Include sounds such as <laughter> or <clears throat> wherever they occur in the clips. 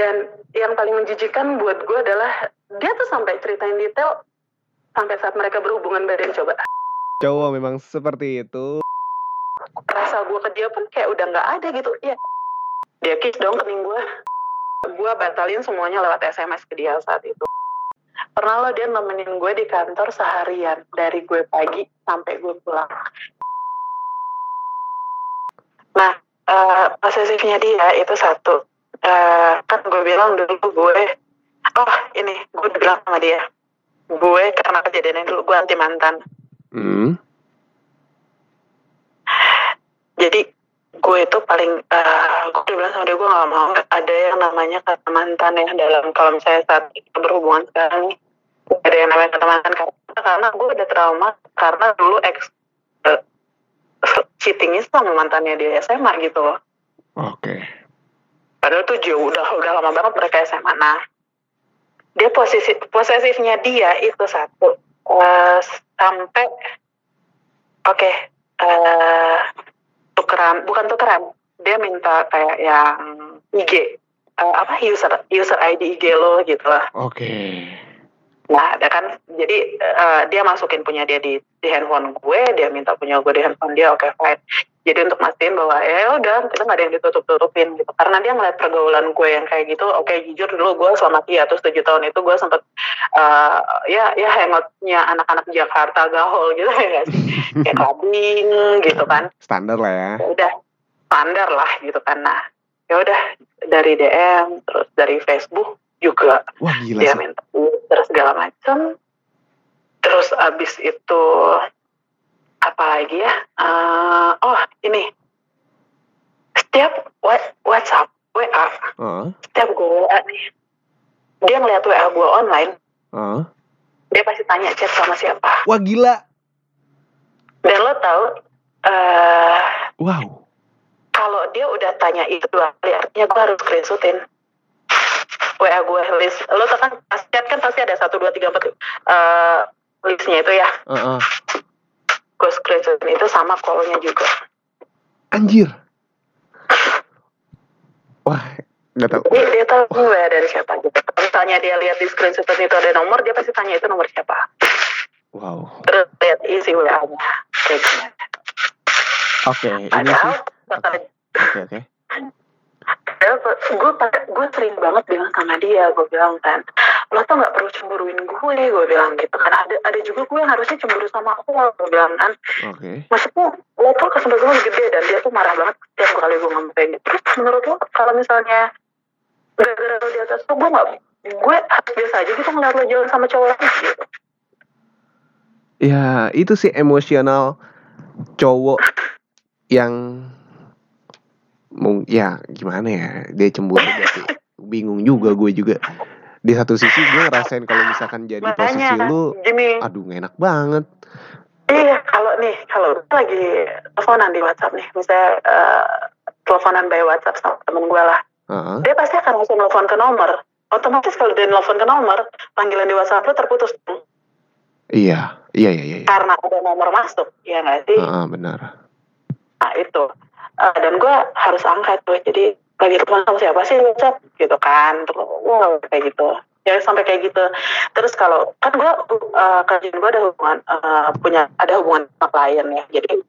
dan yang paling menjijikan buat gue adalah dia tuh sampai ceritain detail sampai saat mereka berhubungan badan coba. Cowok memang seperti itu. rasa gue ke dia pun kayak udah nggak ada gitu. Ya dia kiss dong kening gue gue batalin semuanya lewat sms ke dia saat itu. Pernah lo dia nemenin gue di kantor seharian dari gue pagi sampai gue pulang. Nah eh, posesifnya dia itu satu Eh, kan gue bilang dulu gue oh ini gue udah bilang sama dia gue karena kejadian ini dulu gue anti mantan Hmm. jadi gue itu paling eh, gue udah bilang sama dia gue gak mau ada yang namanya kata mantan ya dalam kalau misalnya saat kita berhubungan sekarang nih ada yang namanya kata mantan karena karena gue udah trauma karena dulu ex eh, cheatingnya sama mantannya di SMA gitu loh Oke. Padahal tuh jauh udah udah lama banget mereka SMA nah dia posisi posesifnya dia itu satu Eh, sampai oke eh tukeran bukan tukeran dia minta kayak yang IG eh, apa user user ID IG lo gitu lah. Oke. nah ada kan jadi eh, dia masukin punya dia di di handphone gue dia minta punya gue di handphone dia oke fine jadi untuk mastiin bahwa ya udah kita nggak ada yang ditutup tutupin gitu. Karena dia ngeliat pergaulan gue yang kayak gitu oke jujur dulu gue selama dia terus tujuh tahun itu gue sempet eh, ya ya hangoutnya anak-anak Jakarta gaul gitu <laughs> ya nggak sih? Kayak <laughs> clubbing gitu kan. Standar lah ya. Ya udah standar lah gitu kan. Nah ya udah dari DM terus dari Facebook juga Wah gila dia minta terus segala macam terus abis itu apa lagi ya Eh, oh ini setiap wa- WhatsApp WA Heeh. setiap gue WA nih dia ngeliat WA gue online Heeh. dia pasti tanya chat sama siapa Wah gila. dan lo tahu eh Wow. kalau dia udah tanya itu dua kali artinya gue harus screenshotin WA gue list lo tau kan chat kan pasti ada satu dua tiga empat eh, listnya itu ya Heeh. Gue screenshotin itu sama call-nya juga Anjir. Wah, nggak tahu. dia, dia tahu gue dari siapa gitu kalau misalnya dia lihat di screenshotin itu ada nomor dia pasti tanya itu nomor siapa Wow. terus lihat isi WA-nya Oke, ini sih. padahal masalah Oke, oke. gue gue sering banget bilang sama dia gue bilang kan lo tuh nggak perlu cemburuin gue gue bilang gitu kan. Ada ada juga gue yang harusnya cemburu sama aku gue bilang kan. Oke. maksudnya lo tuh kesempatan gede dan dia tuh marah banget setiap kali gue ngomong kayak gitu terus menurut lo kalau misalnya gara-gara lo di atas tuh gue nggak gue harus biasa aja gitu ngeliat lo jalan sama cowok lain gitu. Ya, itu sih emosional cowok yang mung ya gimana ya dia cemburu berarti <laughs> bingung juga gue juga di satu sisi gue ngerasain kalau misalkan jadi posisi makanya lu gini aduh gak enak banget Iya, kalau nih, kalau lagi teleponan di WhatsApp nih, misalnya eh, teleponan by WhatsApp sama temen gue lah, Heeh. dia pasti akan langsung nelfon ke nomor. Otomatis kalau dia nelfon ke nomor, panggilan di WhatsApp lo terputus iya iya iya iya iya. karena ada nomor masuk, ya nggak sih? Heeh, benar Nah itu. Eh, dan gue harus angkat tuh, jadi lagi telepon sama siapa sih WhatsApp gitu kan, terus wow kayak gitu. Ya sampai kayak gitu. Terus kalau kan gue uh, kerjaan gue ada hubungan eh, punya ada hubungan sama klien ya, jadi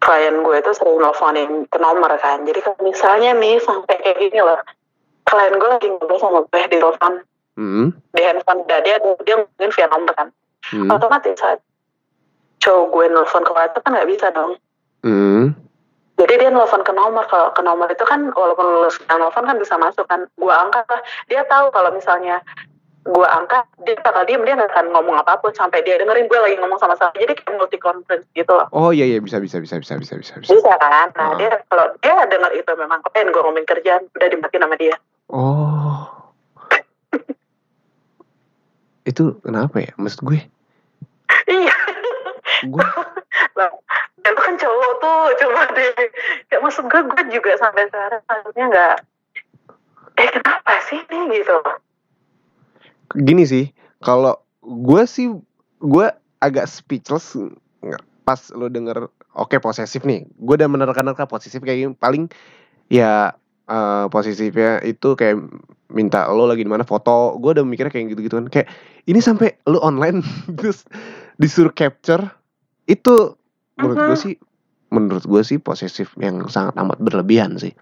klien gue itu sering nelfonin ke nomor kan. Jadi kalau misalnya nih sampai kayak gini loh, klien gue lagi ngobrol sama gue di telepon Hmm, di handphone dia dia dia ngomongin via nomor kan. hmm, Otomatis saat cowok gue nelfon ke WhatsApp kan nggak bisa dong. hmm. Dia nelfon ke nomor, kalau ke nomor itu kan walaupun lu nelfon kan bisa masuk kan. Gua angkat lah, dia tahu kalau misalnya gua angkat, dia bakal diem, dia nggak akan ngomong apa pun sampai dia dengerin gue lagi ngomong sama sama. Jadi kayak multi conference gitu loh. Oh iya iya bisa bisa bisa bisa bisa bisa bisa. Bisa kan? Nah Ah. dia kalau dia denger itu memang keren gue ngomongin kerjaan, udah dimatiin sama dia. Oh. <laughs> Itu kenapa ya? Maksud gue, Iya. gue dan lu kan cowok tuh, coba deh. Kayak maksud gue, gue juga sampai sekarang maksudnya nggak, eh kenapa sih nih gitu. gini sih, kalau gue sih gue agak speechless pas lo denger oke posesif nih. Gue udah menerka-nerka posesif kayak gini, paling ya eh, posesifnya itu kayak minta lo lagi di mana foto gue udah mikirnya kayak gitu gitu kan kayak ini sampai lo online <laughs> terus disuruh capture itu menurut gue sih menurut gue sih posesif yang sangat amat berlebihan sih.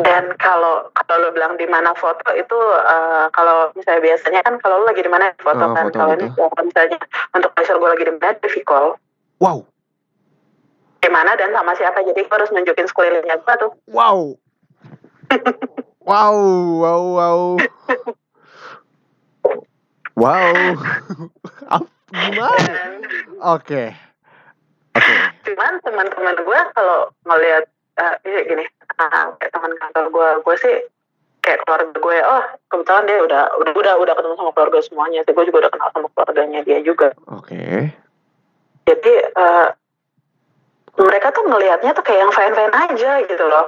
Dan kalau kalau lo bilang di mana foto itu eh, kalau misalnya biasanya kan kalau lo lagi di mana foto Ah, kan foto kalau ini kalau misalnya untuk pressure gue lagi di mana di call. Wow. Di mana dan sama siapa jadi gue harus nunjukin sekelilingnya gue tuh. <laughs> Wow. Wow wow <laughs> wow. <laughs> Wow. Gimana? Oke oke cuman teman-teman gue kalau ngelihat eh, ini gini ah, kayak teman kantor gue gue sih kayak keluarga gue oh kebetulan dia udah udah udah udah ketemu sama keluarga semuanya sih gue juga udah kenal sama keluarganya dia juga. Oke. Jadi eh, mereka tuh ngelihatnya tuh kayak yang fine fine aja gitu loh.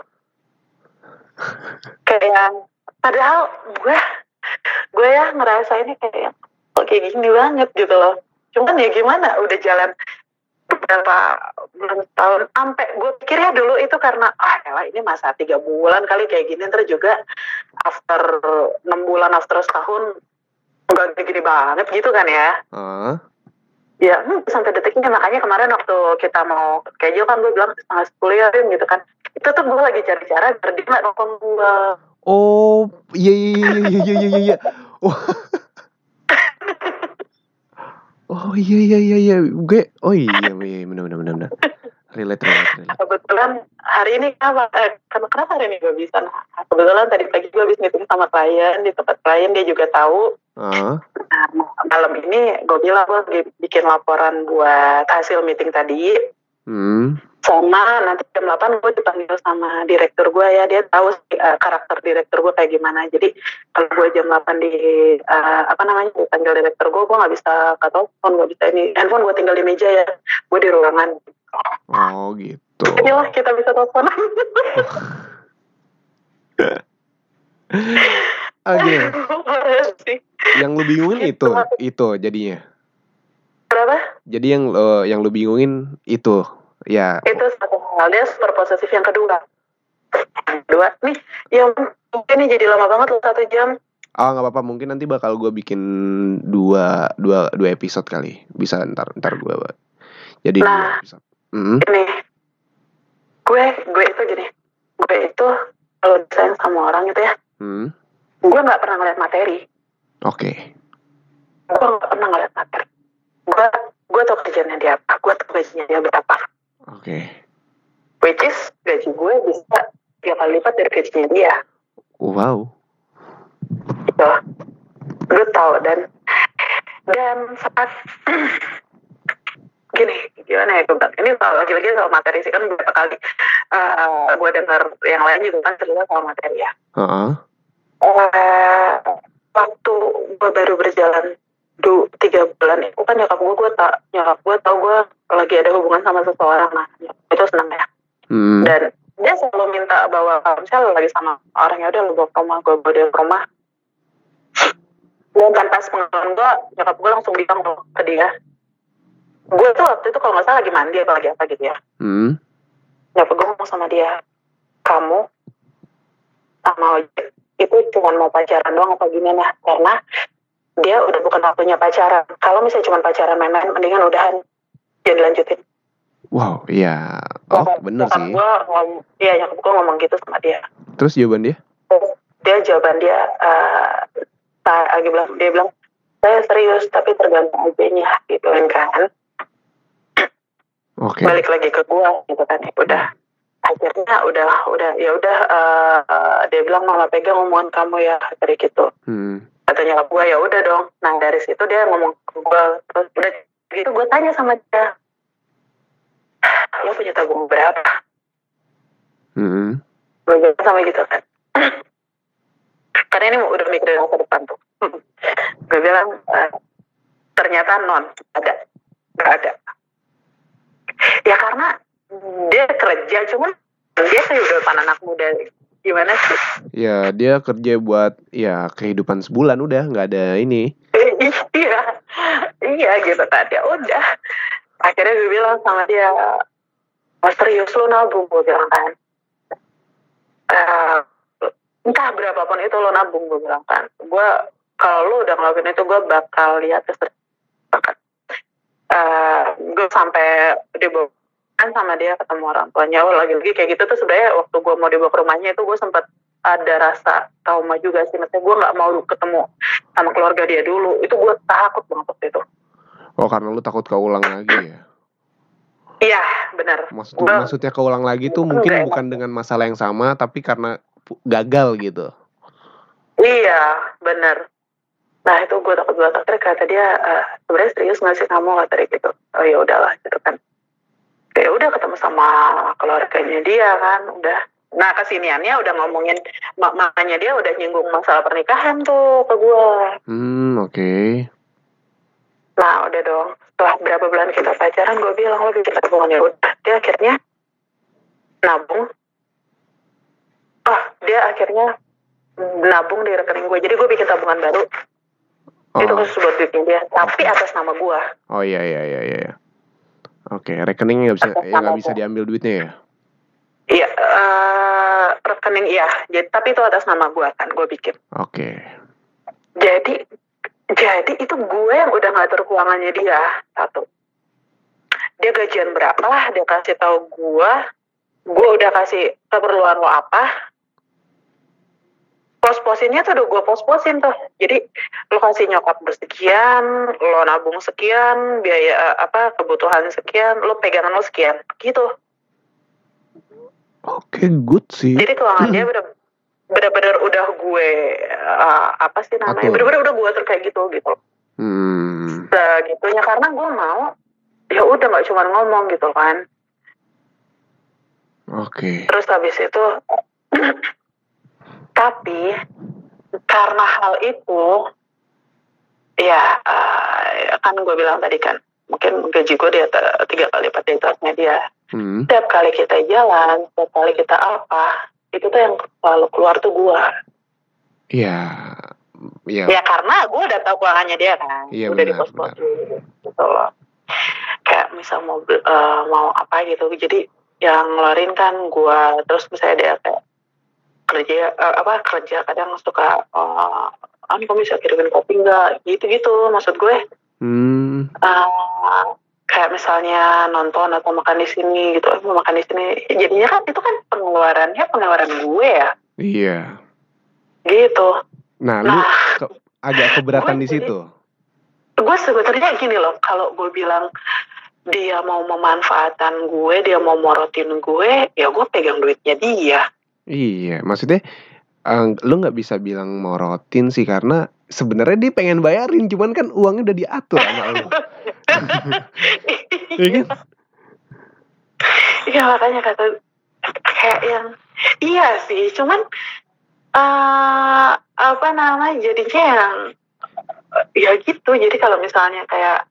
<laughs> Kayak yang padahal gue gue ya ngerasainnya kayak yang, kok kayak gini banget gitu loh. Cuman ya gimana udah jalan beberapa bulan tahun sampai gue pikirnya dulu itu karena ah elah ini masa tiga bulan kali kayak gini terus juga after enam bulan after setahun nggak gini banget gitu kan ya ah Ya, hmm, sampai detik ini makanya kemarin waktu kita mau schedule kan gue bilang setengah sepuluh ya gitu kan. Itu tuh gue lagi cari cara biar dia nggak nelfon gue. Oh, iya iya iya iya iya iya iya. Oh. iya iya iya iya. Gue oh iya iya benar benar benar benar. Relate relate relate. Kebetulan hari ini kenapa? Eh, kenapa, hari ini gue bisa? Nah, kebetulan tadi pagi gue habis meeting sama klien di tempat klien dia juga tahu. Ah, Nah, malam ini gue bilang gue bikin laporan buat hasil meeting tadi. Hmm, sama nanti jam 8 gue dipanggil sama direktur gue ya. Dia tahu sih, eh, karakter direktur gue kayak gimana. Jadi kalau gue jam 8 di eh, apa namanya dipanggil direktur gue gue nggak bisa ke telepon nggak bisa ini. Handphone gue tinggal di meja ya. Gue di ruangan. Oh gitu. inilah kita bisa telepon. <laughs> Oke, <laughs> sih. yang lu bingungin itu itu jadinya. Kenapa Jadi yang lo yang lu bingungin itu ya. itu satu hal super posesif yang kedua kedua nih yang ini jadi lama banget loh satu jam. Oh nggak apa-apa. Mungkin nanti bakal gue bikin dua dua dua episode kali. Bisa ntar ntar gue jadi dua Nah. episode. Hmm, ini gue gue itu gini. Gue itu kalau desain sama orang itu ya hmm, gue nggak pernah ngeliat materi. Oke. gue nggak pernah ngeliat materi gue gue tau kerjanya dia apa. Gue tau gajinya dia berapa. Oke. which is gaji gue bisa tiga kali lipat dari gajinya dia. Wow. gitu. Gue tahu dan. Dan saat <clears throat> gini gimana ya gue bilang. Ini soal lagi-lagi soal materi sih kan beberapa kali eh, gue dengar yang lain juga kan cerita soal materi ya. Heeh. eh waktu gue baru berjalan du tiga bulan itu kan nyokap gue gue tak nyokap gue tau gue lagi ada hubungan sama seseorang nah nyokap itu seneng ya. Hmm. dan dia selalu minta bawa misalnya lagi sama orang ya udah lu bawa ke rumah gue bawa dia ke rumah. Dan tanpa pengalaman gue nyokap gue langsung bilang ke dia. Gue tuh waktu itu kalau nggak salah lagi mandi atau lagi apa gitu ya. Hmm. nyokap gue ngomong sama dia kamu sama ojek itu cuma mau pacaran doang apa gimana? Karena dia udah bukan waktunya pacaran kalau misalnya cuma pacaran main-main mendingan udahan jangan dilanjutin Wow, iya. Oh, Nyokap- bener nyokap sih. gue ngom iya nyokap gue ngomong gitu sama dia Terus jawaban dia? Terus dia jawaban dia eh ta- lagi bilang dia bilang saya serius tapi tergantung ojeknya gitu kan Oke. balik lagi ke gua gitu kan ya udah akhirnya udah udah ya udah eh, eh, dia bilang mama pegang omongan kamu ya dari gitu Hmm. Katanya ke gua ya udah dong. Nah dari situ dia ngomong ke gua terus udah gitu gua tanya sama dia lo punya tabungan berapa? Hmm. gue bilang sama gitu kan. Karena ini udah mikirin masa depan tuh. <laughs> Gue bilang eh, ternyata non ada. Nggak ada. Ya karena dia kerja cuman dia kayak udah depan anak muda gimana sih? Ya dia kerja buat ya kehidupan sebulan udah nggak ada ini. <laughs> iya. Iya gitu kan ya udah. Akhirnya gue bilang sama dia "Oh, serius lu nabung? Gue bilang kan. Eh, entah berapapun itu lo nabung gue bilang kan. Gue kalau lo udah ngelakuin itu gue bakal lihat bahkan uh, gue sampai dibawa kan sama dia ketemu orang tuanya. Oh, lagi-lagi kayak gitu tuh sebenarnya waktu gue mau dibawa ke rumahnya itu gue sempat ada rasa trauma juga sih. Maksudnya gue nggak mau ketemu sama keluarga dia dulu. Itu gue takut banget waktu itu. Oh karena lu takut keulang lagi ya? Iya benar. Maksud, gua, maksudnya keulang lagi tuh mungkin bukan dengan masalah yang sama tapi karena gagal gitu. Iya benar. Nah itu gue takut banget. Akhirnya kata dia uh, sebenarnya serius nggak sih kamu? Kata dia gitu. Oh ya udahlah gitu kan ya udah ketemu sama keluarganya dia kan udah. Nah kesiniannya udah ngomongin mak makanya dia udah nyinggung masalah pernikahan tuh ke gue hmm oke. Okay. nah udah dong. Setelah berapa bulan kita pacaran gue bilang lo kita hubungan ya udah. Dia akhirnya nabung. Ah dia akhirnya nabung di rekening gue jadi gue bikin tabungan baru. Oh. itu khusus buat duitnya dia tapi atas nama gue oh iya iya iya iya Oke, okay, rekening nggak bisa ya nggak bisa diambil duitnya ya? Iya, uh, rekening iya. Jadi tapi itu atas nama gue kan, gue bikin. Oke. Okay. Jadi jadi itu gue yang udah ngatur keuangannya dia satu. Dia gajian berapa lah, dia kasih tahu gue. Gue udah kasih keperluan lo apa, pos-posinnya tuh udah gue pos-posin tuh. Jadi lo kasih nyokap bersekian, lo nabung sekian, biaya eh, apa kebutuhan sekian, lo pegangan lo sekian, gitu. Oke, okay, good sih. Jadi keuangan dia <clears throat> bener bener-bener udah gue uh, apa sih namanya? Bener-bener udah gue atur kayak gitu gitu. Hmm. Nah, gitunya karena gue mau ya udah nggak cuma ngomong gitu kan. Oke. Okay. Terus habis itu <clears throat> Tapi karena hal itu, ya uh, kan gue bilang tadi kan, mungkin gaji gue dia tiga kali lipat dari atasnya dia. Hmm. Setiap kali kita jalan, setiap kali kita apa, itu tuh yang selalu keluar tuh gue. Iya. Iya. Ya karena gue udah tahu keuangannya dia kan, ya, udah di pos-pos gitu loh. Kayak misal mau uh, mau apa gitu, jadi yang ngeluarin kan gue, terus misalnya dia kayak kerja uh, apa kerja kadang suka uh, kan kamu bisa kirimin kopi nggak? Gitu gitu maksud gue. Hmm. uh, kayak misalnya nonton atau makan di sini gitu. Mau makan di sini. Jadinya kan itu kan pengeluarannya pengeluaran gue ya. Iya. Gitu. Nah, nah lu ke, agak keberatan di situ. gue sebetulnya gini loh. Kalau gue bilang dia mau memanfaatkan gue dia mau morotin gue ya gue pegang duitnya dia Iya, maksudnya uh, lu nggak bisa bilang morotin sih karena sebenarnya dia pengen bayarin, cuman kan uangnya udah diatur sama lu. <laughs> Iya kan? Iya makanya kata kayak yang iya sih, cuman uh, apa namanya jadinya yang ya gitu. Jadi kalau misalnya kayak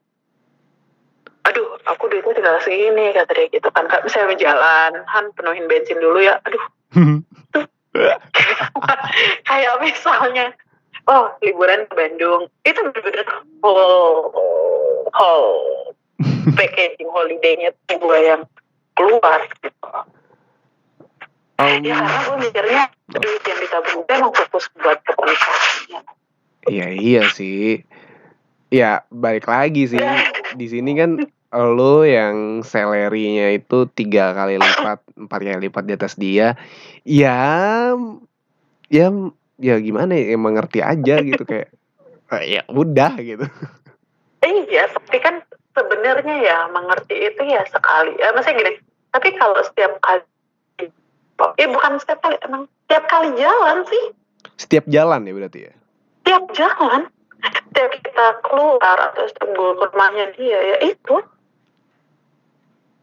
aduh aku duitnya tinggal segini kata dia gitu kan kak misalnya jalan han penuhin bensin dulu ya aduh <laughs> kayak misalnya oh liburan ke Bandung itu bener-bener whole whole packaging holiday-nya tuh gue yang keluar gitu. Um, ya karena gue mikirnya duit yang ditabung itu emang fokus buat pernikahannya. Iya iya sih. Ya balik lagi sih <laughs> di sini kan lo yang salary-nya itu tiga kali lipat, empat kali lipat di atas dia, ya, ya, ya gimana ya, mengerti aja gitu kayak, eh, ya udah gitu. Iya, tapi kan sebenarnya ya mengerti itu ya sekali. Ya, maksudnya gini, tapi kalau setiap kali, eh bukan setiap kali, emang setiap kali jalan sih. Setiap jalan ya berarti ya? Setiap jalan, setiap kita keluar atau gue ke rumahnya dia ya itu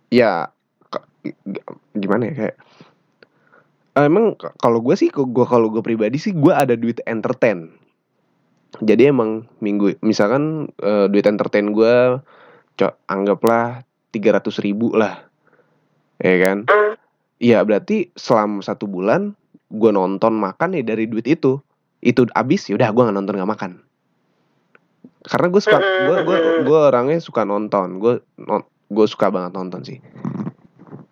ya gimana ya kayak uh, emang kalau gue sih gue kalau gue pribadi sih gue ada duit entertain. Jadi emang minggu misalkan uh, duit entertain gue cok anggaplah tiga ratus ribu lah. Ya kan? Iya berarti selama satu bulan gue nonton makan ya dari duit itu. Itu abis ya udah gue nggak nonton nggak makan. Karena gue suka gue gue gue orangnya suka nonton. Gue gue suka banget nonton sih.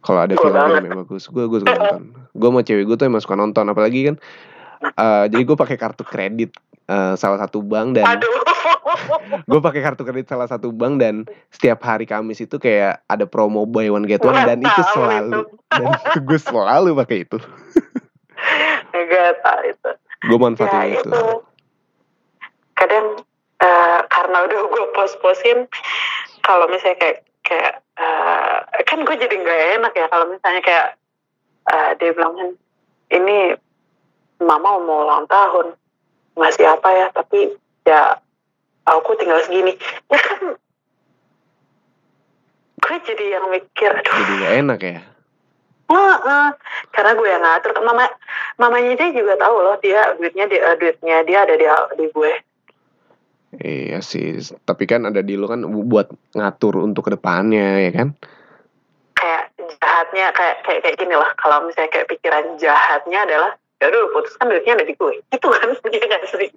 Kalau ada film yang bagus gue gue suka nonton. Gue sama cewek gue tuh emang suka nonton apalagi kan eh, jadi gue pakai kartu kredit eh, salah satu bank dan <laughs> gue pakai kartu kredit salah satu bank dan setiap hari Kamis itu kayak ada promo buy one get one dan itu selalu <laughs> dan itu gue selalu pakai itu. Tahu itu. gue manfaatin ya itu. itu. Kadang eh, karena udah gue pos-posin, kalau misalnya kayak kayak eh, kan gue jadi nggak enak ya kalau misalnya kayak eh, dia bilang kan ini mama mau ulang tahun ngasih apa ya tapi ya aku tinggal segini. Ya kan gue jadi yang mikir aduh. Jadi gak enak ya? Heeh. karena gue yang ngatur mama mamanya dia juga tahu loh dia duitnya dia duitnya dia ada di di gue iya sih tapi kan ada di lo kan buat ngatur untuk ke depannya ya kan? Kayak jahatnya kayak kayak kayak gini lah. Kalau misalnya kayak pikiran jahatnya adalah ya udah lu putuskan duitnya ada di gue. Itu kan dia <laughs> nggak sih?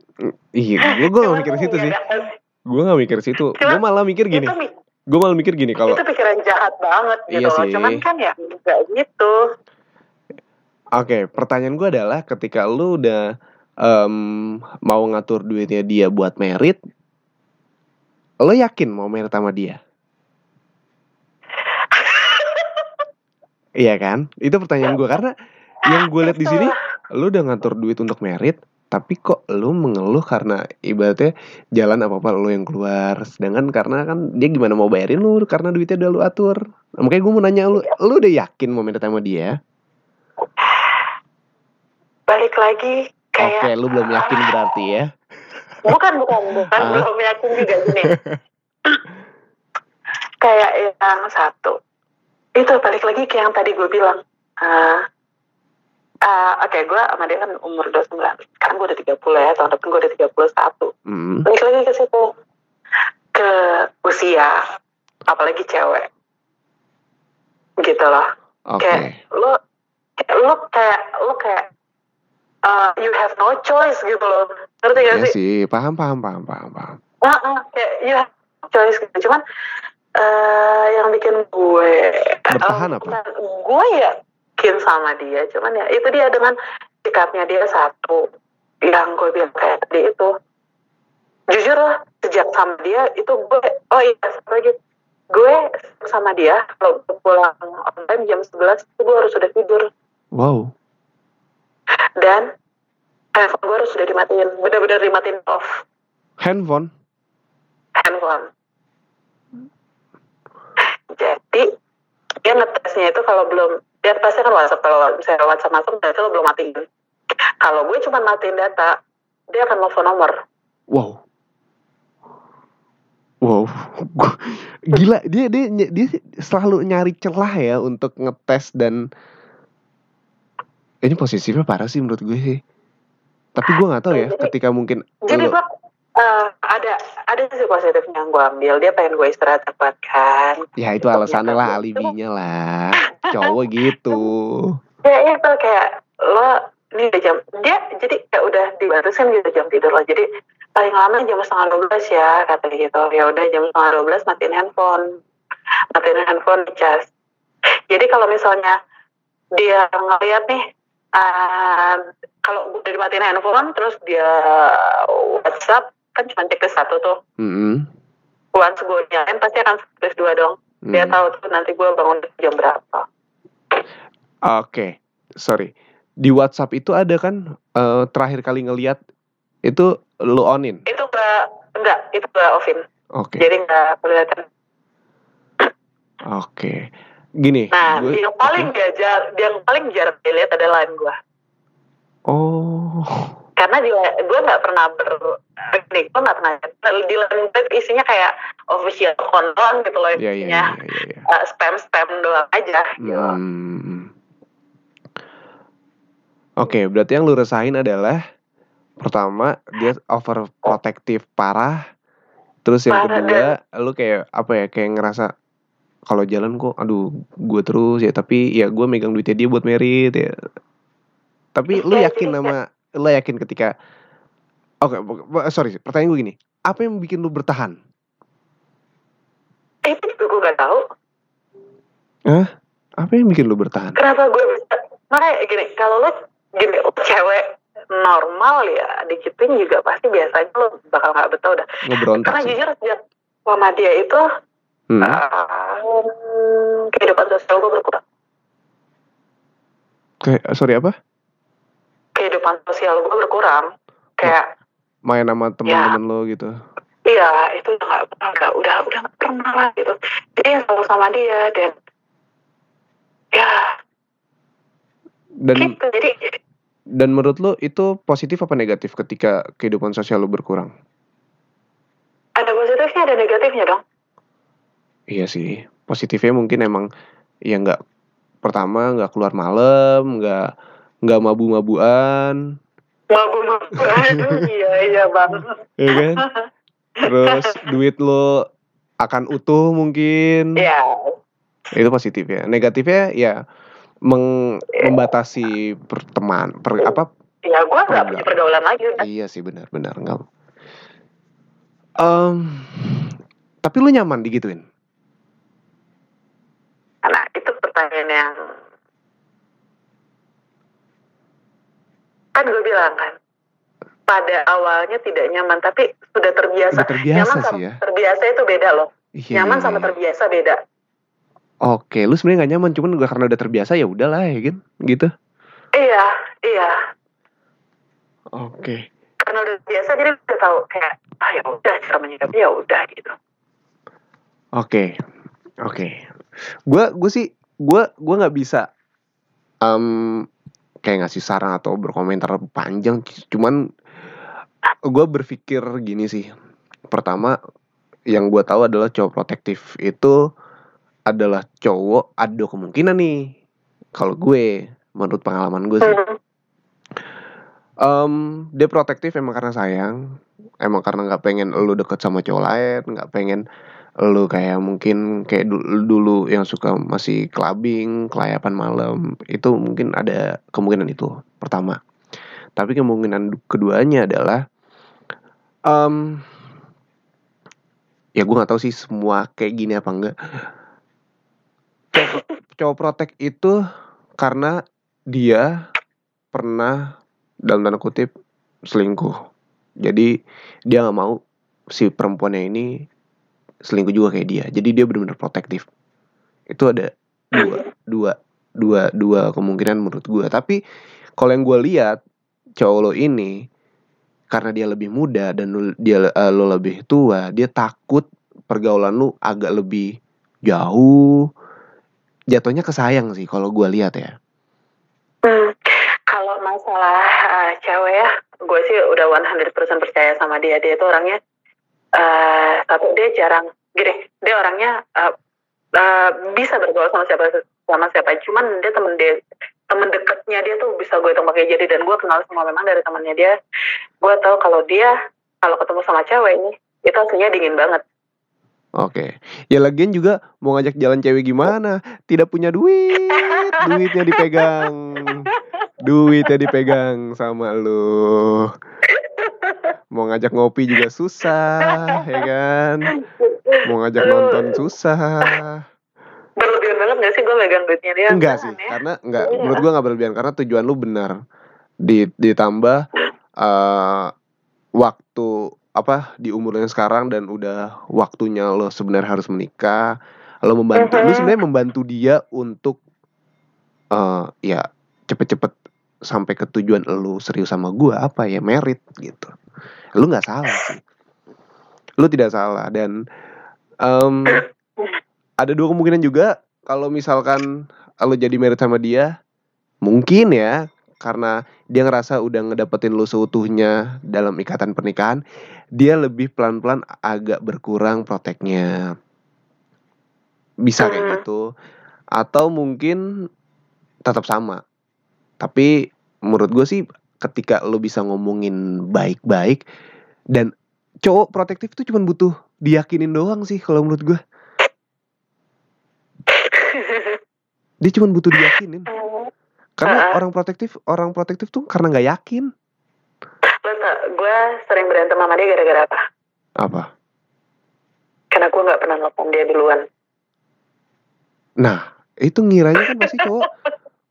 Iya gue gue gak mikir situ sih. ada- gue gak mikir situ. Gue malah mikir gini. gue malah mikir gini kalau itu pikiran jahat banget gitu Iya loh. sih. cuman kan ya nggak gitu. Oke, pertanyaan gue adalah ketika lu udah em, mau ngatur duitnya dia buat merit, lo yakin mau merit sama dia? iya kan? Itu pertanyaan gue karena yang gue lihat di sini, lu udah ngatur duit untuk merit, tapi kok lu mengeluh karena ibaratnya jalan apa apa lu yang keluar, sedangkan karena kan dia gimana mau bayarin lu karena duitnya udah lu atur. Makanya gue mau nanya lu, lu udah yakin mau merit sama dia? balik lagi kayak Oke, lu belum yakin berarti ya? <laughs> bukan bukan bukan. Ah. belum yakin juga gini <laughs> kayak yang satu. Itu balik lagi ke yang tadi gue bilang. Ah, ah, oke gue sama dia kan umur 29 sekarang gue udah 30 ya tahun depan gue udah 31 Hmm, balik lagi ke situ. Ke usia apalagi cewek. Gitu loh. Oke. kayak lo kayak lo kayak lo kayak uh, you have no choice gitu loh. Ngerti gak Iya sih? sih, paham, paham, paham, paham, paham. Nah, uh, kayak you have no choice gitu. Cuman eh yang bikin gue Bertahan eh, apa? bukan, gue yakin sama dia. Cuman ya itu dia dengan sikapnya dia satu. Yang gue bilang kayak tadi itu. Jujur lah sejak sama dia itu gue oh iya satu lagi. Gue sama dia kalau pulang on time jam 11 itu gue harus sudah tidur. Wow, dan handphone gue harus sudah dimatiin benar-benar dimatiin off. Handphone. handphone. Jadi dia ngetesnya itu kalau belum dia tesnya kan WhatsApp kalau misalnya WhatsApp masuk berarti lo belum matiin. Kalau gue cuma matiin data dia akan telepon nomor. Wow. Wow, <laughs> gila dia dia dia selalu nyari celah ya untuk ngetes dan ini posisinya parah sih menurut gue sih. Tapi gue nggak tahu ya Jadi- ketika mungkin jadi gue eh, ada ada sisi positifnya yang gue ambil. Dia pengen gue istirahat cepat kan? Ya itu alasannya lah alibinya lah. Cowok gitu. <laughs> ya itu kayak lo ini udah jam dia jadi kayak udah dibatasin gitu jam tidur lo. Jadi paling lama jam setengah dua belas ya kata gitu. Ya udah jam setengah dua belas matiin handphone. Matiin handphone dicas jadi kalau misalnya dia ngeliat nih eh, kalau udah dimatiin handphone terus dia WhatsApp kan cuma checklist satu tuh Mm-mm. once gue nyalain pasti akan checklist dua dong dia Mm. tahu tuh nanti gue bangun jam berapa Oke, sorry. Di WhatsApp itu ada kan eh, terakhir kali ngeliat itu lu onin. itu gak enggak itu gak offin Oke, jadi nggak kelihatan oke. Gini, nah gue- yang paling jar yang paling jarang dilihat adalah line gue Oh, <laughs> karena di gue nggak pernah ber nih gue nggak pernah di line gue isinya kayak official doang gitu loh iya iya isinya iya iya. iya. spam spam doang aja gitu. Hmm. Oke, berarti yang lu rasain adalah pertama dia overprotective parah. Terus yang Parah, kedua, lu kayak apa ya? Kayak ngerasa kalau jalan kok aduh gue terus ya tapi ya gue megang duitnya dia buat merit ya. Tapi lu yakin sama lu yakin ketika Oke, bu- sorry, pertanyaan gue gini. Apa yang bikin lu bertahan? itu juga gue gak tahu Apa yang bikin lu bertahan? kenapa gue bisa makanya gini kalau lo gini cewek normal ya dikipin juga pasti biasanya lo bakal nggak betah udah Ngeberontak karena sih. jujur sejak sama dia itu Hmm. uh, kehidupan sosial gue berkurang Kayak sorry apa? kehidupan sosial gue berkurang kayak Main sama teman-teman lo gitu. iya itu udah nggak nggak udah udah nggak pernah lah gitu jadi yang selalu sama dia dan ya Dan gitu jadi dan menurut lo itu positif apa negatif ketika kehidupan sosial lo berkurang? ada positifnya ada negatifnya dong Iya sih. Positifnya mungkin emang ya nggak pertama nggak keluar malam, nggak nggak mabu-mabuan, mabu-mabu aduh <laughs> iya iya bang ya kan? Terus duit lo akan utuh mungkin. Iya, Itu positif ya. Negatifnya ya meng- membatasi perteman per, apa ya gue nggak punya pergaulan lagi udah. Iya sih benar-benar nggak. Em, tapi lu nyaman digituin? Nah pertanyaan yang kan gue bilang kan pada awalnya tidak nyaman tapi sudah terbiasa. Udah terbiasa nyaman sama sih ya. terbiasa itu beda loh. Iya, nyaman iya, sama iya. terbiasa beda. Oke, lu sebenarnya nggak nyaman, cuman gak karena udah terbiasa ya udahlah ya kan, gitu. Iya iya. Oke. Karena udah biasa jadi udah tahu kayak ah ya udah cara menyikapi ya udah gitu. Oke, oke. Gua, gue sih, gua, gua nggak bisa, em, kayak ngasih saran atau berkomentar panjang. Cuman, gue berpikir gini sih. Pertama, yang gue tahu adalah cowok protektif itu adalah cowok ada kemungkinan nih. Kalau gue, menurut pengalaman gue sih. Em, dia protektif emang karena sayang, emang karena nggak pengen lu deket sama cowok lain, nggak pengen lu kayak mungkin kayak dulu, dulu yang suka masih clubbing, kelayapan malam, itu mungkin ada kemungkinan itu pertama. Tapi kemungkinan keduanya adalah, em, ya gue nggak tahu sih semua kayak gini apa enggak. Cowok, cowok protek itu karena dia pernah dalam tanda kutip selingkuh. Jadi dia nggak mau si perempuannya ini selingkuh juga kayak dia. Jadi dia benar-benar protektif. Itu ada dua, dua, dua, dua kemungkinan menurut gue. Tapi kalau yang gue lihat cowok lo ini karena dia lebih muda dan lu- dia eh, lo lebih tua, dia takut pergaulan lu agak lebih jauh. Jatuhnya kesayang sih kalau gue lihat ya. Hmm, kalau masalah uh, cewek ya, gue sih udah 100% percaya sama dia. Dia itu orangnya, uh, satu dia jarang, gini, dia orangnya uh, uh, bisa bergaul sama siapa sama siapa. Cuman dia temen dia, temen deketnya dia tuh bisa gue hitung pakai jari dan gue kenal semua memang dari temennya dia. Gue tahu kalau dia kalau ketemu sama cewek ini, itu aslinya dingin banget. Oke. Ya lagian juga mau ngajak jalan cewek gimana? Tidak punya duit. Duitnya dipegang. <laughs> Duitnya dipegang sama lu. Mau ngajak ngopi juga susah, ya kan? Mau ngajak nonton susah. Berlebihan banget gak sih gue megang duitnya dia? Enggak Jangan sih, ya. karena enggak Iya. menurut gua enggak berlebihan karena tujuan lu benar. Di, ditambah eh waktu apa di umur yang sekarang dan udah waktunya lo sebenarnya harus menikah. Lo membantu lu Mhm. sebenarnya membantu dia untuk eh ya cepet-cepet sampai ke tujuan lu serius sama gua apa ya merit gitu. Lu nggak salah sih. Lu tidak salah dan em, ada dua kemungkinan juga kalau misalkan lo jadi merit sama dia mungkin ya karena dia ngerasa udah ngedapetin lo seutuhnya dalam ikatan pernikahan dia lebih pelan-pelan agak berkurang proteknya bisa kayak Mhm. gitu atau mungkin tetap sama tapi menurut gue sih ketika lo bisa ngomongin baik-baik dan cowok protektif itu cuma butuh diyakinin doang sih kalau menurut gue dia cuma butuh diyakinin karena Ah. orang protektif orang protektif tuh karena nggak yakin Lo gue sering berantem sama dia gara-gara apa? apa Karena gue gak pernah nelfon dia duluan. nah itu ngiranya kan pasti cowok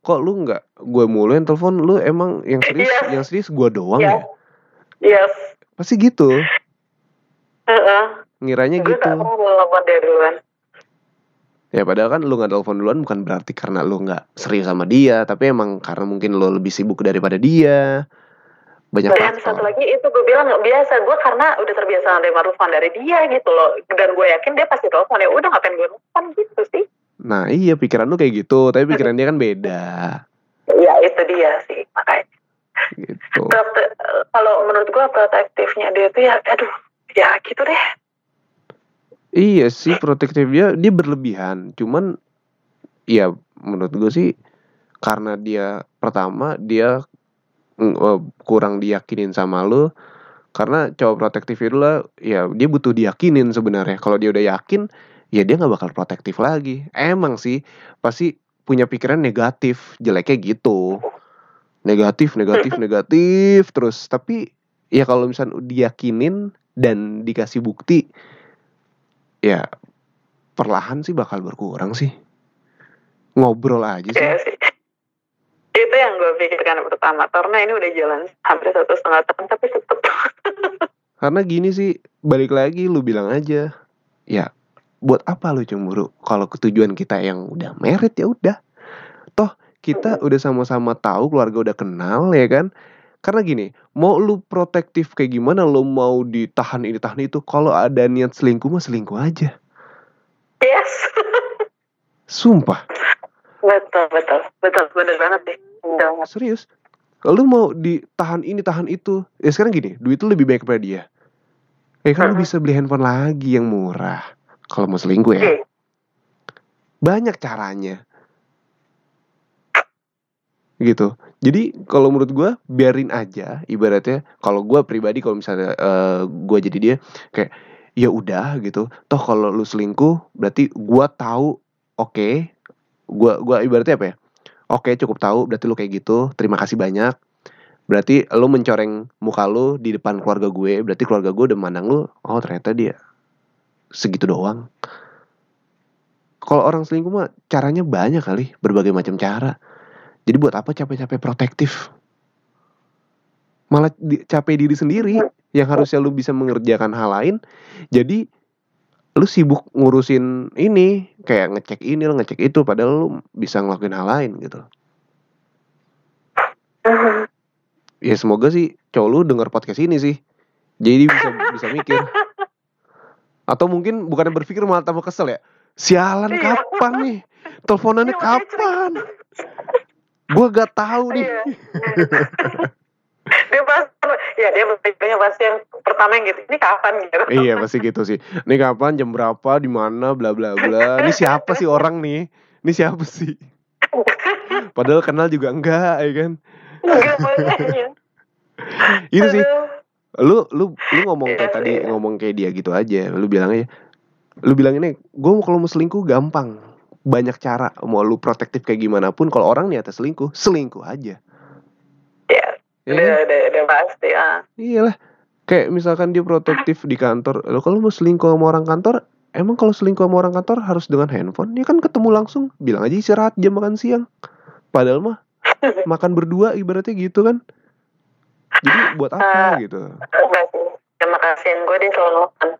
kok lu nggak gue mulu yang telepon lu emang yang serius Yes. yang serius gue doang Yes. ya Yes. pasti gitu Heeh. ngiranya Gue gitu gak mau telepon dia duluan. ya padahal kan lu nggak telepon duluan bukan berarti karena lu nggak serius sama dia tapi emang karena mungkin lu lebih sibuk daripada dia banyak Dan satu faktor lagi itu gue bilang biasa. Gue karena udah terbiasa nerima telepon dari dia gitu loh. Dan gue yakin dia pasti telepon. Ya udah ngapain gue telepon gitu sih. Nah iya pikiran lu kayak gitu tapi pikiran dia kan beda Ya itu dia sih makanya. gitu Prote- kalau menurut gue protektifnya dia tuh ya aduh ya gitu deh. Iya sih protektif dia dia berlebihan. Cuman ya menurut gue sih karena dia pertama dia mm, eh, kurang diyakinin sama lu karena cowok protektif itu lah ya dia butuh diyakinin sebenarnya. Kalau dia udah yakin ya dia nggak bakal protektif lagi. Emang sih pasti punya pikiran negatif, jeleknya gitu. Negatif, negatif, <laughs> negatif terus. Tapi ya kalau misalnya diyakinin dan dikasih bukti ya perlahan sih bakal berkurang sih ngobrol aja sih Ya sih. Itu yang gue pikirkan pertama karena ini udah jalan hampir satu setengah tahun tapi tetep <laughs> karena gini sih balik lagi lu bilang aja ya buat apa lu cemburu? Kalau ketujuan kita yang udah merit ya udah. Toh kita udah sama-sama tahu keluarga udah kenal ya kan? Karena gini mau lu protektif kayak gimana lu mau ditahan ini tahan itu kalau ada niat selingkuh mah selingkuh aja. Yes. sumpah. Betul betul. Betul bener banget deh. Udah. serius? Lu mau ditahan ini tahan itu ya sekarang gini duit lu lebih baik kepada dia. Ya kan lu Mm-mm. bisa beli handphone lagi yang murah kalau mau selingkuh ya? Oke. banyak caranya. Gitu. Jadi kalau menurut gua biarin aja ibaratnya. Kalau gua pribadi kalau misalnya eh, gua jadi dia kayak ya udah gitu. Toh kalau lu selingkuh berarti gua tahu oke. Gua gua ibaratnya apa ya? Oke cukup tahu berarti lu kayak gitu terima kasih banyak. Berarti lu mencoreng muka lu di depan keluarga gue berarti keluarga gue udah mandang lu oh ternyata dia segitu doang. Kalau orang selingkuh mah caranya banyak kali berbagai macam cara. Jadi buat apa capek-capek protektif? Malah di- capek diri sendiri yang harusnya lu bisa mengerjakan hal lain. Jadi lu sibuk ngurusin ini kayak ngecek ini lo ngecek itu padahal lu bisa ngelakuin hal lain gitu. Mhm. ya semoga sih cowok lu denger podcast ini sih. Jadi bisa bisa mikir <laughs> atau mungkin bukannya berpikir malah tambah kesel ya. Sialan Iya. kapan nih? Teleponannya Iya, kapan? Gua gak tahu nih. Iya. <laughs> dia pasti ya dia berpikirnya pasti yang pertama yang gitu ini kapan? gitu. Iya pasti gitu sih. Ini kapan? Jam berapa? Di mana? Bla bla bla. Ini siapa sih orang nih? Ini siapa sih? <laughs> Padahal kenal juga enggak ya kan? Enggak makanya. itu sih. Aduh. Lu lu lu ngomong kayak tadi ngomong kayak dia gitu aja. Lu bilang aja. Lu bilang ini gue mau kalau mau selingkuh gampang. Banyak cara. Mau lu protektif kayak gimana pun kalau orang niatnya selingkuh selingkuh aja. Ya udah udah pasti ah. Iyalah. Kayak misalkan dia protektif di kantor lo kalau mau selingkuh sama orang kantor emang kalau selingkuh sama orang kantor harus dengan handphone? Ya kan ketemu langsung. Bilang aja istirahat jam makan siang. Padahal mah makan berdua ibaratnya gitu kan jadi buat apa Eh, gitu? enggak sih terima kasih gue dia selalu nelfon.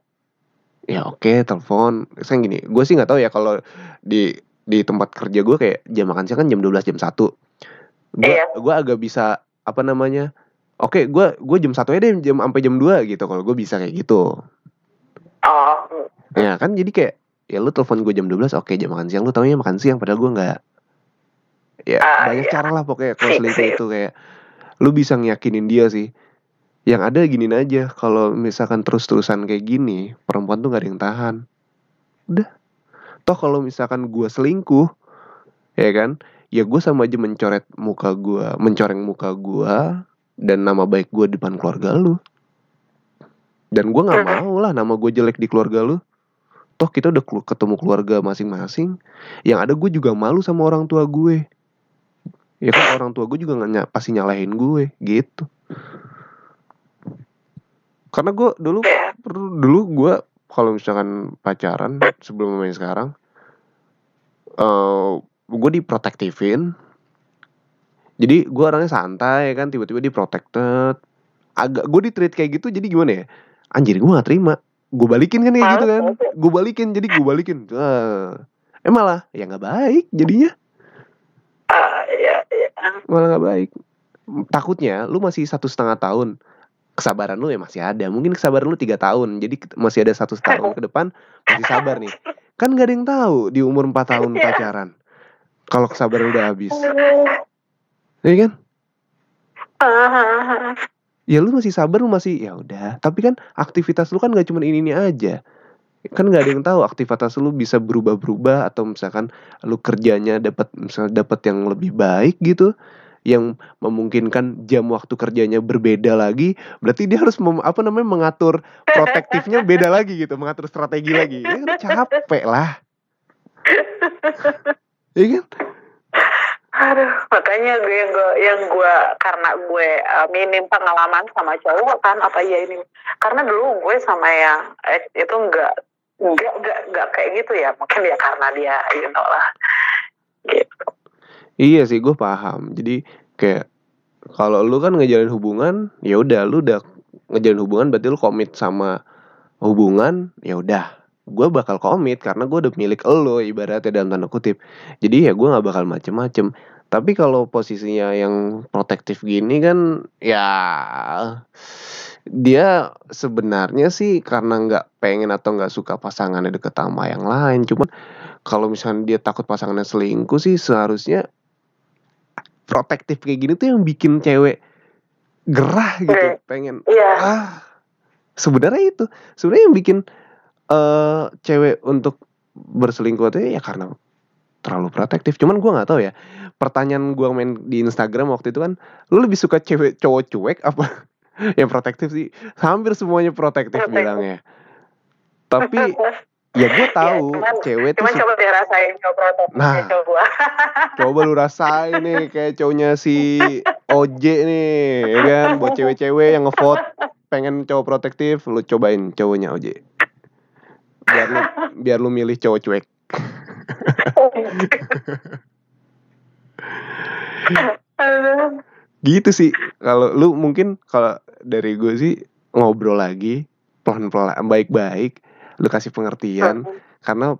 Ya oke telepon. Saya gini gue sih nggak tahu ya kalau di di tempat kerja gue kayak jam makan siang kan jam 12 jam 1 gue Iya. gue agak bisa apa namanya oke gue gue jam satu aja deh jam sampai jam 2 gitu kalau gue bisa kayak gitu. Oh. Ya kan jadi kayak ya lu telepon gue jam 12 oke jam makan siang lu taunya makan siang padahal gue nggak ya Ah, banyak iya. cara lah pokoknya kalau selingkuh itu kayak lu bisa ngiyakinin dia sih. Yang ada giniin aja kalau misalkan terus-terusan kayak gini perempuan tuh gak ada yang tahan. Udah. Toh kalau misalkan gue selingkuh ya kan ya gue sama aja mencoret muka gue mencoreng muka gue dan nama baik gue di depan keluarga lu. Dan gue nggak mau lah nama gue jelek di keluarga lu. Toh kita udah ketemu keluarga masing-masing. Yang ada gue juga malu sama orang tua gue ya kan orang tua gue juga nggak ny- pasti nyalahin gue gitu. Karena gue dulu ya per- dulu gue kalau misalkan pacaran sebelum main sekarang eh gue diprotektifin. Jadi gue orangnya santai kan tiba-tiba di protected agak gue di treat kayak gitu jadi gimana ya? Anjir gue gak terima. Gue balikin kan kayak gitu kan? gue balikin jadi gue balikin. Uh, eh malah ya nggak baik jadinya. iya, iya. Malah nggak baik. Takutnya lu masih satu setengah tahun kesabaran lu ya masih ada. Mungkin kesabaran lu tiga tahun jadi masih ada satu tahun ke depan masih sabar nih. Kan gak ada yang tahu di umur empat tahun Iya. pacaran kalau kesabaran udah habis. Aduh. ya kan? Ah, ya lu masih sabar lu masih ya udah. Tapi kan aktivitas lu kan gak cuma ini ini aja kan nggak ada yang tahu aktivitas lu bisa berubah-berubah atau misalkan lu kerjanya dapat misalnya dapat yang lebih baik gitu yang memungkinkan jam waktu kerjanya berbeda lagi berarti dia harus mem- apa namanya mengatur protektifnya beda <laughs> lagi gitu mengatur strategi lagi. Ya kan capek lah. Ya kan? Aduh, makanya gue yang gue yang gue karena gue uh, minim pengalaman sama cowok kan apa ya ini? Karena dulu gue sama yang eh, itu enggak enggak enggak enggak kayak gitu ya mungkin ya karena dia you know lah gitu Iya sih, gue paham. Jadi kayak kalau lu kan ngejalin hubungan, ya udah lu udah ngejalin hubungan berarti lu komit sama hubungan, ya udah. Gue bakal komit karena gue udah milik lo ibaratnya dalam tanda kutip. Jadi ya gue nggak bakal macem-macem. Tapi kalau posisinya yang protektif gini kan, ya dia sebenarnya sih karena nggak pengen atau nggak suka pasangannya deket sama yang lain. Cuman kalau misalnya dia takut pasangannya selingkuh sih seharusnya protektif kayak gini tuh yang bikin cewek gerah gitu Hmm. pengen iya ah sebenarnya itu sebenarnya yang bikin eh cewek untuk berselingkuh itu ya karena terlalu protektif cuman gua nggak tahu ya pertanyaan gua main di Instagram waktu itu kan lu lebih suka cewek cowok cuek apa <laughs> yang protektif sih hampir semuanya protektif Protektif. bilangnya tapi <laughs> ya gue tahu cuman- cewek tuh cuman suka- coba dia rasain coba Nah. coba <laughs> coba lu rasain nih kayak cowoknya si OJ nih ya kan buat cewek-cewek yang ngevote pengen cowok protektif lu cobain cowoknya OJ biar lu biar lu milih cowok cuek. Gitu sih kalau lu mungkin kalau dari gue sih ngobrol lagi pelan-pelan baik-baik lu kasih pengertian karena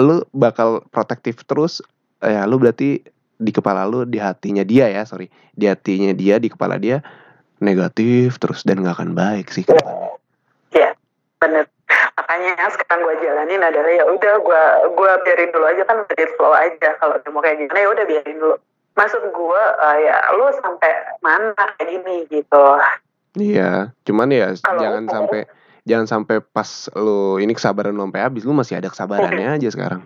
lu bakal protektif terus ya lu berarti di kepala lu di hatinya dia ya sorry di hatinya dia di kepala dia negatif terus dan nggak akan baik sih ke. Iya, bener. Makanya sekarang gue jalanin adalah ya udah gue gue biarin dulu aja kan dari flow aja. Kalau dia mau kayak gini ya udah biarin dulu. Maksud gue eh, ya lu sampai mana kayak gini gitu. iya cuman ya Kalau- jangan sampai jangan sampai pas lu ini kesabaran lu sampai habis lu masih ada kesabarannya aja sekarang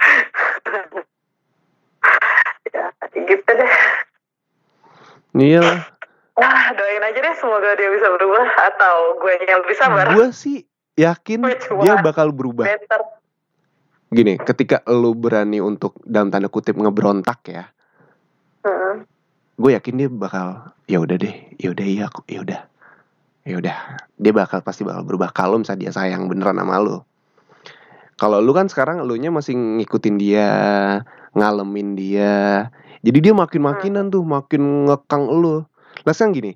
<laughs> Ya gitu deh. iya lah Wah doain aja deh semoga dia bisa berubah atau gue yang lebih sabar. gue sih yakin dia bakal berubah. Better. gini ketika lu berani untuk dalam tanda kutip ngeberontak ya Mm. gue yakin dia bakal ya udah deh ya udah iya aku ya udah ya udah. Dia bakal pasti bakal berubah kalau misalnya dia sayang beneran sama lu. Kalau lu kan sekarang lu nya masih ngikutin dia ngalamin dia. Jadi dia makin makinan tuh makin ngekang lu. Lah sekarang gini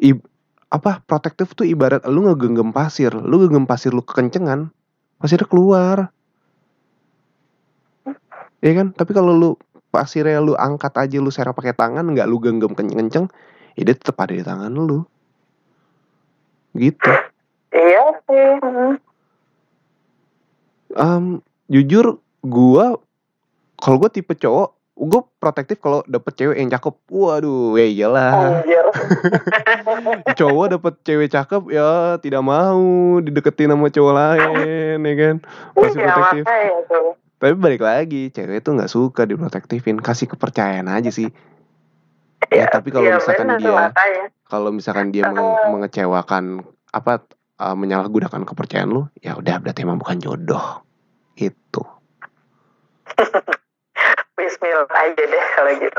i- apa protektif tuh ibarat lu ngegenggam pasir lu genggam pasir lu kekencengan pasirnya keluar. Iya kan? Tapi kalau lu pasirnya lu angkat aja lu serap pakai tangan nggak lu genggam kenceng-kenceng ya dia tetap ada di tangan lu. Gitu. Iya sih. Em, jujur gua kalau gua tipe cowok gue protektif kalau dapet cewek yang cakep. Waduh ya iyalah. <laughs> Cowok dapet cewek cakep ya tidak mau dideketin sama cowok lain ya kan? Masih Iya protektif. makanya tuh. tapi balik lagi cewek tuh nggak suka diprotektifin. Kasih kepercayaan aja sih. Ya tapi kalau Iya, misalkan dia kalau misalkan dia Ah. mengecewakan apa uh, menyalahgunakan kepercayaan lu ya udah berarti emang bukan jodoh. Itu <laughs> Bismillah aja deh kalau gitu.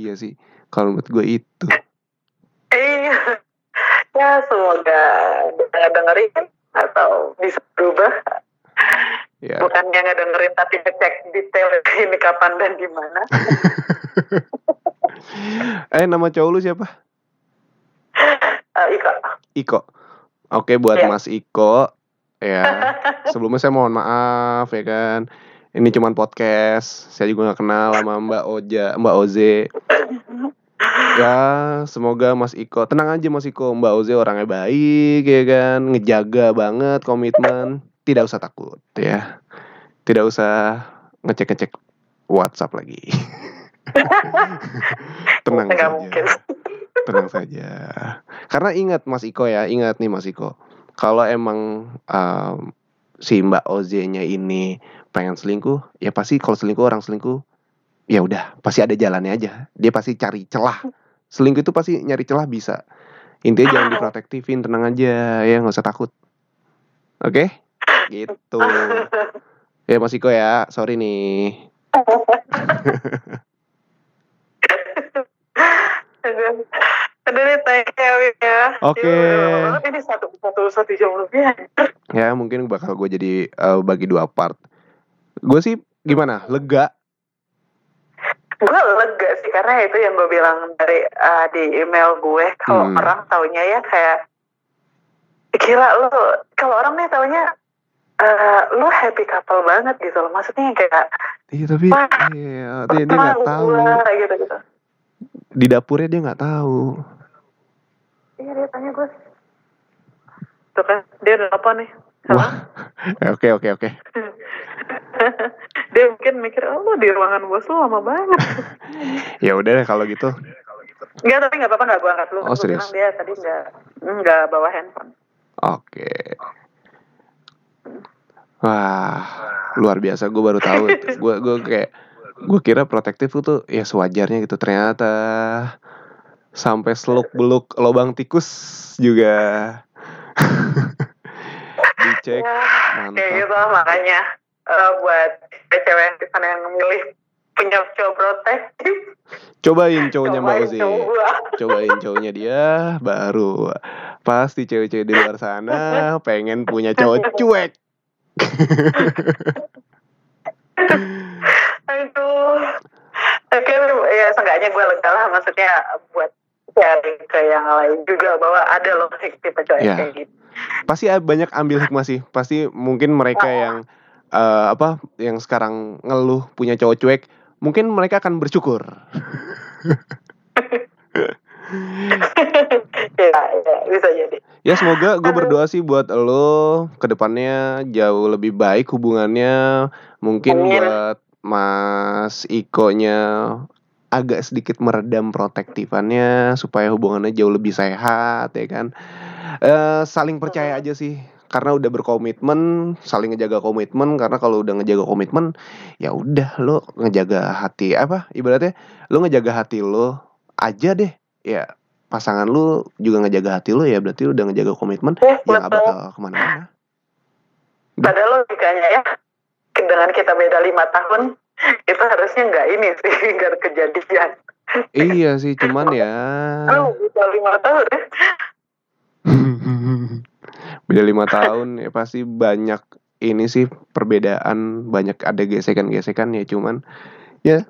iya sih kalau menurut gue itu Iya. Ya semoga dia dengerin atau bisa berubah. ya Bukannya nggak dengerin tapi ngecek detail ini kapan dan di mana. <laughs> eh nama cowok lu siapa? Eh, Ika. Iko. Oke buat Iya. Mas Iko ya. <laughs> Sebelumnya saya mohon maaf ya kan. Ini cuman podcast. Saya juga nggak kenal sama Mbak Oja, Mbak Oze. <laughs> Ya, semoga Mas Iko tenang aja Mas Iko. Mbak Oze orangnya baik ya kan, ngejaga banget komitmen. Tidak usah takut ya. Tidak usah ngecek-ngecek WhatsApp lagi. <laughs> tenang saja. mungkin. Tenang saja. Karena ingat Mas Iko ya, ingat nih Mas Iko. Kalau emang um, si Mbak Oze-nya ini pengen selingkuh, ya pasti kalau selingkuh orang selingkuh, ya udah pasti ada jalannya aja. Dia pasti cari celah. Selingkuh itu pasti nyari celah bisa. Intinya <laughs> jangan diprotektifin, tenang aja ya, nggak usah takut. Oke? Gitu. Ya Mas Iko ya, sorry nih. <laughs> Aduh, ya. Oke. Iya, Ini satu satu satu jam lebih. Ya mungkin bakal gue jadi eh, bagi dua part. Gue sih gimana? Lega. Gue lega sih karena itu yang gue bilang dari uh, di email gue kalau Hmm. orang taunya ya kayak gila lu kalau orang nih taunya uh, lu happy couple banget gitu loh maksudnya kayak Iya tapi Wah, iya, dia dia nggak tahu. gua gitu gitu Di dapurnya dia nggak tahu. iya dia tanya gue tuh kan dia udah apa nih Halo? Wah. <laughs> Oke oke oke. <laughs> dia mungkin mikir oh lu di ruangan bos lu lama banget <laughs> Ya udah deh kalau gitu. Enggak tapi nggak apa-apa nggak gue angkat lu Oh, Gua serius? dia tadi nggak nggak bawa handphone Oke. Wah, luar biasa. Gue baru tahu. Gue gue kayak gue kira protektif tuh ya sewajarnya gitu. Ternyata sampai seluk beluk lobang tikus juga dicek. Ya, Mantap. kayak gitu lah, makanya eh, buat cewek di sana yang memilih punya cowok protektif Cobain cowoknya Mbak cowok gua. Cobain cowoknya dia baru pasti cewek-cewek di luar sana pengen punya cowok cuek. <laughs> Aduh. Oke, ya seenggaknya gue lega lah maksudnya buat sharing ke yang lain juga bahwa ada loh tipe cowok Ya. kayak gitu. Pasti banyak ambil hikmah sih. Pasti mungkin mereka yang eh, apa yang sekarang ngeluh punya cowok cuek, mungkin mereka akan bersyukur. <laughs> ya, ya, bisa jadi. Ya semoga gue berdoa sih buat lo ke depannya jauh lebih baik hubungannya. Mungkin Amin. buat Mas Iko-nya agak sedikit meredam protektifannya supaya hubungannya jauh lebih sehat ya kan. Eh saling percaya aja sih. Karena udah berkomitmen saling ngejaga komitmen. Karena kalau udah ngejaga komitmen ya udah lo ngejaga hati apa ibaratnya lo ngejaga hati lo aja deh. Ya pasangan lu juga ngejaga hati lu ya berarti lu udah ngejaga komitmen Eh, ya nggak bakal ke mana-mana. Padahal logikanya ya dengan kita beda lima tahun itu harusnya nggak ini sih <laughs> nggak kejadian. iya sih cuman ya Oh, bisa lima tahun ya. <laughs> beda lima tahun ya pasti banyak ini sih perbedaan banyak ada gesekan-gesekan ya cuman ya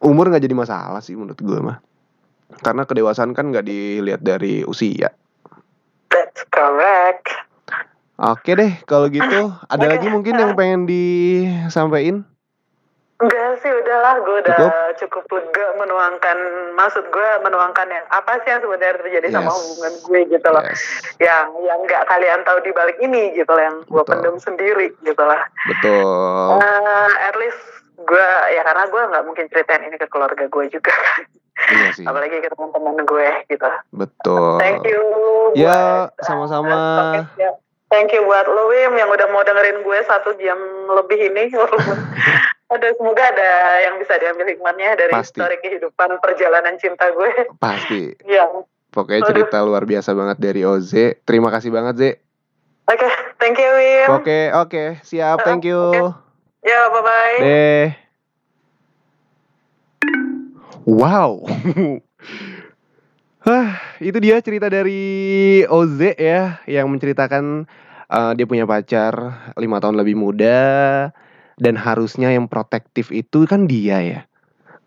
umur nggak jadi masalah sih menurut gue mah karena kedewasaan kan nggak dilihat dari usia That's correct. oke deh kalau gitu ada Oke. lagi mungkin yang pengen disampaikan Enggak sih, udahlah, gue udah Cukup? cukup, lega menuangkan, maksud gue menuangkan yang apa sih yang sebenarnya terjadi sama Yes. hubungan gue gitu loh. yes Yang yang nggak kalian tahu di balik ini gitu loh, yang gue pendem sendiri gitu lah. betul Eh, at least gue ya karena gue nggak mungkin ceritain ini ke keluarga gue juga kan. iya sih apalagi ke teman-teman gue gitu. betul Thank you. Ya, sama-sama. <laughs> uh, ya. Thank you buat lo Wim yang udah mau dengerin gue satu jam lebih ini. <laughs> Ada semoga ada yang bisa diambil hikmahnya dari Pasti. histori kehidupan perjalanan cinta gue. pasti <laughs> Ya, Pokoknya Aduh. cerita luar biasa banget dari Oze. Terima kasih banget, Ze. oke, thank you Wim. Oke, oke. Siap, thank you. Ya, bye bye. Deh. Wow. <laughs> Hah, itu dia cerita dari Oze ya yang menceritakan eh, dia punya pacar lima tahun lebih muda dan harusnya yang protektif itu kan dia ya.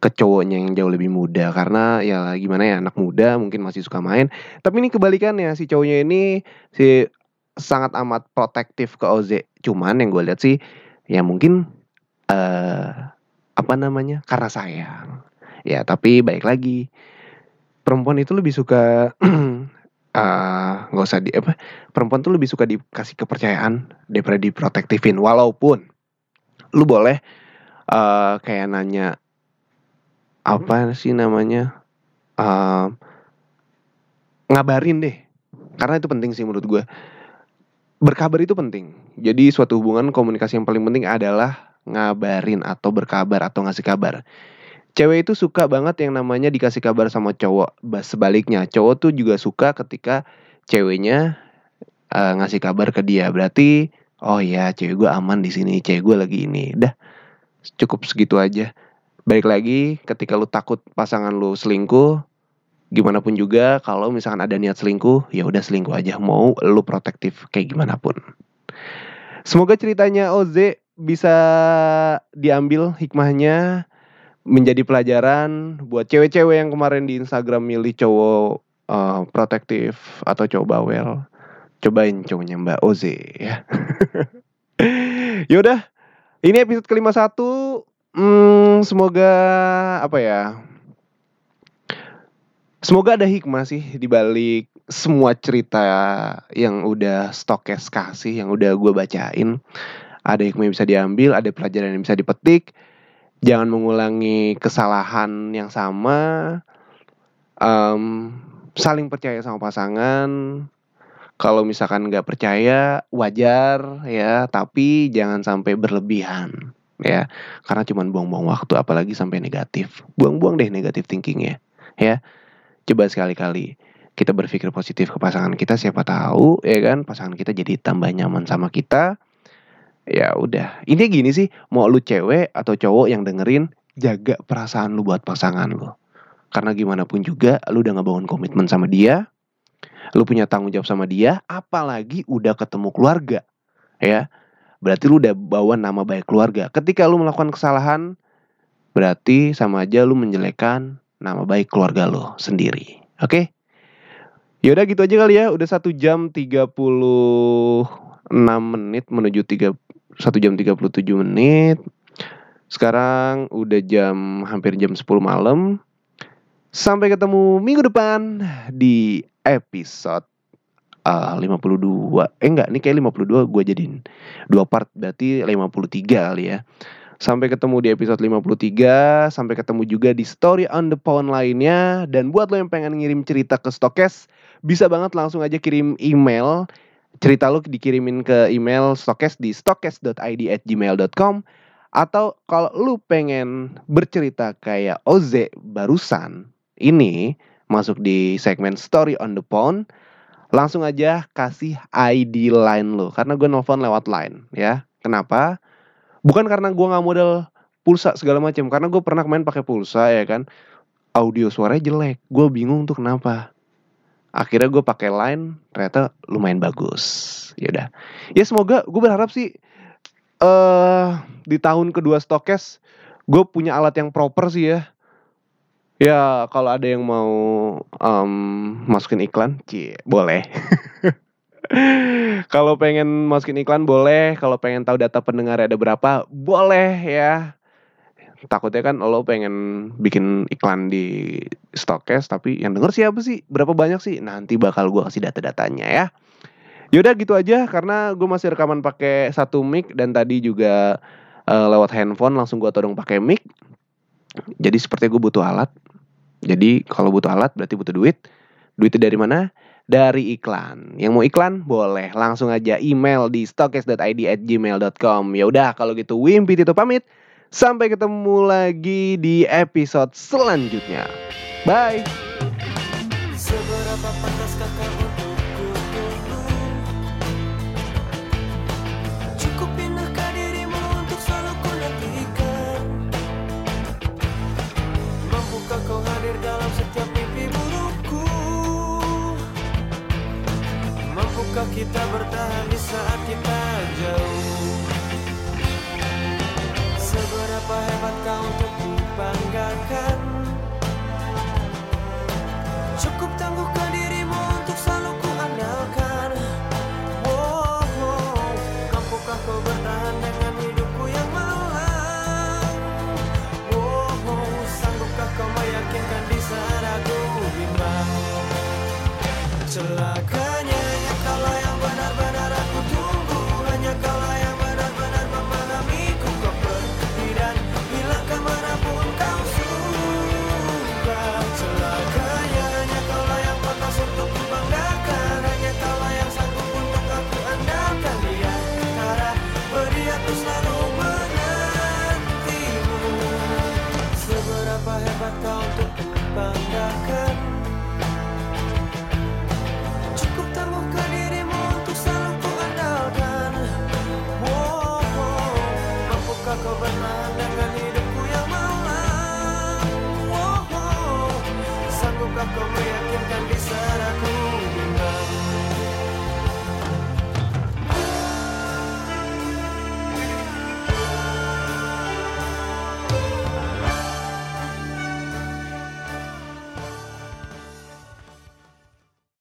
ke cowoknya yang jauh lebih muda. Karena ya gimana ya anak muda mungkin masih suka main. Tapi ini kebalikannya si cowoknya ini si sangat amat protektif ke Oze cuman yang gue lihat sih ya mungkin eh apa namanya karena sayang. Ya tapi baik lagi. Perempuan itu lebih suka <clears throat> eh, nggak usah di apa perempuan tuh lebih suka dikasih kepercayaan daripada diprotektifin. Walaupun lu boleh eh, kayak nanya apa sih namanya eh, ngabarin deh. Karena itu penting sih menurut gue berkabar itu penting. Jadi suatu hubungan komunikasi yang paling penting adalah ngabarin atau berkabar atau ngasih kabar. Cewek itu suka banget yang namanya dikasih kabar sama cowok. Ba- sebaliknya cowok tuh juga suka ketika ceweknya eh, ngasih kabar ke dia. Berarti oh ya cewek gue aman di sini cewek gue lagi ini. Dah cukup segitu aja. Balik lagi ketika lu takut pasangan lu selingkuh gimana pun juga kalau misalkan ada niat selingkuh ya udah selingkuh aja. Mau lu protektif kayak gimana pun. Semoga ceritanya Oze bisa diambil hikmahnya menjadi pelajaran buat cewek-cewek yang kemarin di Instagram milih cowok eh, protektif atau cowok bawel cobain cowoknya Mbak Oze ya. <laughs> Yaudah ini episode kelima satu. Hmm, semoga apa ya semoga ada hikmah sih di balik semua cerita yang udah stokes kasih yang udah gue bacain. Ada hikmah yang bisa diambil ada pelajaran yang bisa dipetik. Jangan mengulangi kesalahan yang sama. Em, saling percaya sama pasangan kalau misalkan nggak percaya wajar ya. Tapi jangan sampai berlebihan ya. Karena cuman buang-buang waktu apalagi sampai negatif. Buang-buang deh negatif thinkingnya ya. Coba sekali-kali kita berpikir positif ke pasangan kita siapa tahu ya kan pasangan kita jadi tambah nyaman sama kita. Ya udah. Ini gini sih mau lu cewek atau cowok yang dengerin jaga perasaan lu buat pasangan lu. Karena gimana pun juga lu udah ngebangun komitmen sama dia lu punya tanggung jawab sama dia apalagi udah ketemu keluarga ya. Berarti lu udah bawa nama baik keluarga. Ketika lu melakukan kesalahan berarti sama aja lu menjelekkan nama baik keluarga lo sendiri oke? Yaudah gitu aja kali ya. Udah satu jam 36 menit menuju tiga satu jam 37 menit. Sekarang udah jam hampir jam 10 malam sampai ketemu minggu depan di episode uh, 52 eh enggak ini kayak 52 gue jadiin dua part berarti 53 kali ya. Sampai ketemu di episode 53 sampai ketemu juga di story on the phone lainnya. Dan buat lo yang pengen ngirim cerita ke Stokes bisa banget langsung aja kirim email. Cerita lo dikirimin ke email stokes di stokes.id at gmail.com atau kalau lu pengen bercerita kayak Oze barusan ini masuk di segmen story on the phone langsung aja kasih ID line lo karena gue nelfon lewat line ya. Kenapa? Bukan karena gue nggak modal pulsa segala macam karena gue pernah main pakai pulsa ya kan. Audio suaranya jelek gue bingung tuh kenapa. Akhirnya gue pakai line ternyata lumayan bagus. Ya udah. Ya semoga gue berharap sih eh di tahun kedua stokes gue punya alat yang proper sih ya ya kalau ada yang mau em, masukin iklan cie boleh. <laughs> Kalau pengen masukin iklan boleh. Kalau pengen tahu data pendengar ada berapa boleh ya. Takutnya kan lo pengen bikin iklan di Stokes tapi yang denger siapa sih? Berapa banyak sih? Nanti bakal gue kasih data-datanya ya. Yaudah gitu aja. Karena gue masih rekaman pakai satu mic dan tadi juga eh, lewat handphone langsung gue todong pakai mic. Jadi seperti gue butuh alat. Jadi kalau butuh alat berarti butuh duit. Duitnya dari mana? Dari iklan. Yang mau iklan boleh langsung aja email di stokes.id at gmail.com. Ya udah kalau gitu Wimpi Tito pamit. Sampai ketemu lagi di episode selanjutnya. Bye. Seberapa pantaskah kau Maukah kita bertahan di saat kita jauh. Seberapa hebat kau untuk dibanggakan? Cukup tangguhkan dirimu untuk selalu kuandalkan. Wow, oh. Mampukah kau bertahan dengan hidupku yang malang? Oh. Sanggupkah kau meyakinkan di saat aku bimbang Celah kau meyakinkan di saraku.